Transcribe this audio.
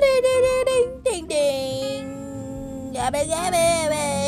Ding ding ding ding ding. Yabba yabba yabba.